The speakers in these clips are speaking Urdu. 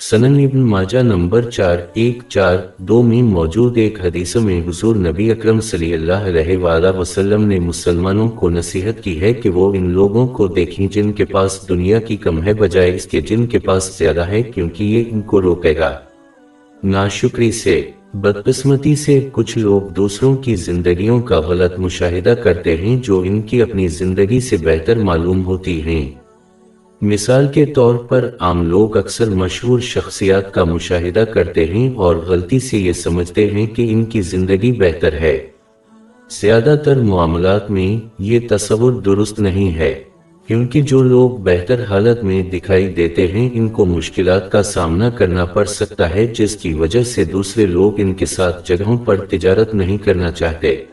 سنن ابن ماجہ نمبر چار، ایک چار، دو میں موجود ایک حدیث میں حضور نبی اکرم صلی اللہ علیہ وآلہ وسلم نے مسلمانوں کو نصیحت کی ہے کہ وہ ان لوگوں کو دیکھیں جن کے پاس دنیا کی کم ہے بجائے اس کے جن کے پاس زیادہ ہے کیونکہ یہ ان کو روکے گا۔ ناشکری سے، بدقسمتی سے کچھ لوگ دوسروں کی زندگیوں کا غلط مشاہدہ کرتے ہیں جو ان کی اپنی زندگی سے بہتر معلوم ہوتی ہیں۔ مثال کے طور پر عام لوگ اکثر مشہور شخصیات کا مشاہدہ کرتے ہیں اور غلطی سے یہ سمجھتے ہیں کہ ان کی زندگی بہتر ہے۔ زیادہ تر معاملات میں یہ تصور درست نہیں ہے، کیونکہ جو لوگ بہتر حالت میں دکھائی دیتے ہیں، ان کو مشکلات کا سامنا کرنا پڑ سکتا ہے، جس کی وجہ سے دوسرے لوگ ان کے ساتھ جگہوں پر تجارت نہیں کرنا چاہتے۔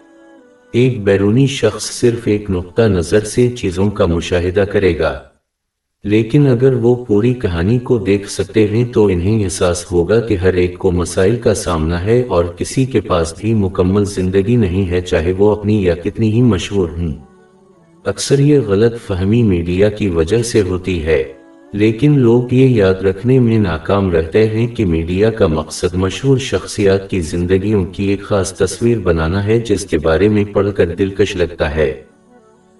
ایک بیرونی شخص صرف ایک نقطہ نظر سے چیزوں کا مشاہدہ کرے گا۔ لیکن اگر وہ پوری کہانی کو دیکھ سکتے ہیں تو انہیں احساس ہوگا کہ ہر ایک کو مسائل کا سامنا ہے اور کسی کے پاس بھی مکمل زندگی نہیں ہے چاہے وہ اپنی یا کتنی ہی مشہور ہوں۔ اکثر یہ غلط فہمی میڈیا کی وجہ سے ہوتی ہے۔ لیکن لوگ یہ یاد رکھنے میں ناکام رہتے ہیں کہ میڈیا کا مقصد مشہور شخصیات کی زندگیوں کی ایک خاص تصویر بنانا ہے جس کے بارے میں پڑھ کر دلکش لگتا ہے۔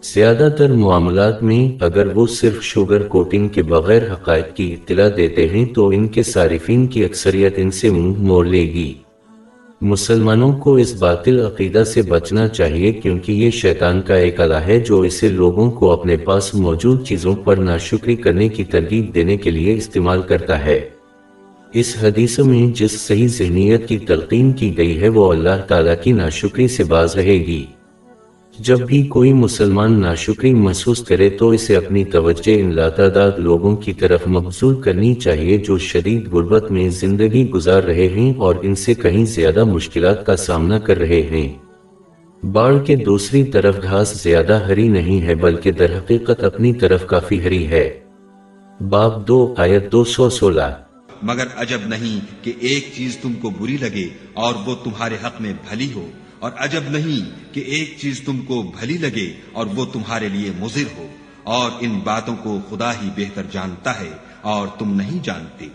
زیادہ تر معاملات میں اگر وہ صرف شوگر کوٹنگ کے بغیر حقائق کی اطلاع دیتے ہیں تو ان کے صارفین کی اکثریت ان سے منہ موڑ لے گی۔ مسلمانوں کو اس باطل عقیدہ سے بچنا چاہیے کیونکہ یہ شیطان کا ایک علا ہے جو اسے لوگوں کو اپنے پاس موجود چیزوں پر ناشکری کرنے کی ترغیب دینے کے لیے استعمال کرتا ہے۔ اس حدیث میں جس صحیح ذہنیت کی تلقین کی گئی ہے وہ اللہ تعالیٰ کی ناشکری سے باز رہے گی۔ جب بھی کوئی مسلمان ناشکری محسوس کرے تو اسے اپنی توجہ ان لاتعداد لوگوں کی طرف مبزول کرنی چاہیے جو شدید غربت میں زندگی گزار رہے ہیں اور ان سے کہیں زیادہ مشکلات کا سامنا کر رہے ہیں۔ باڑ کے دوسری طرف گھاس زیادہ ہری نہیں ہے بلکہ در حقیقت اپنی طرف کافی ہری ہے۔ باب دو، آیت دو سو سولہ۔ مگر عجب نہیں کہ ایک چیز تم کو بری لگے اور وہ تمہارے حق میں بھلی ہو۔ اور عجب نہیں کہ ایک چیز تم کو بھلی لگے اور وہ تمہارے لیے مضر ہو اور ان باتوں کو خدا ہی بہتر جانتا ہے اور تم نہیں جانتے۔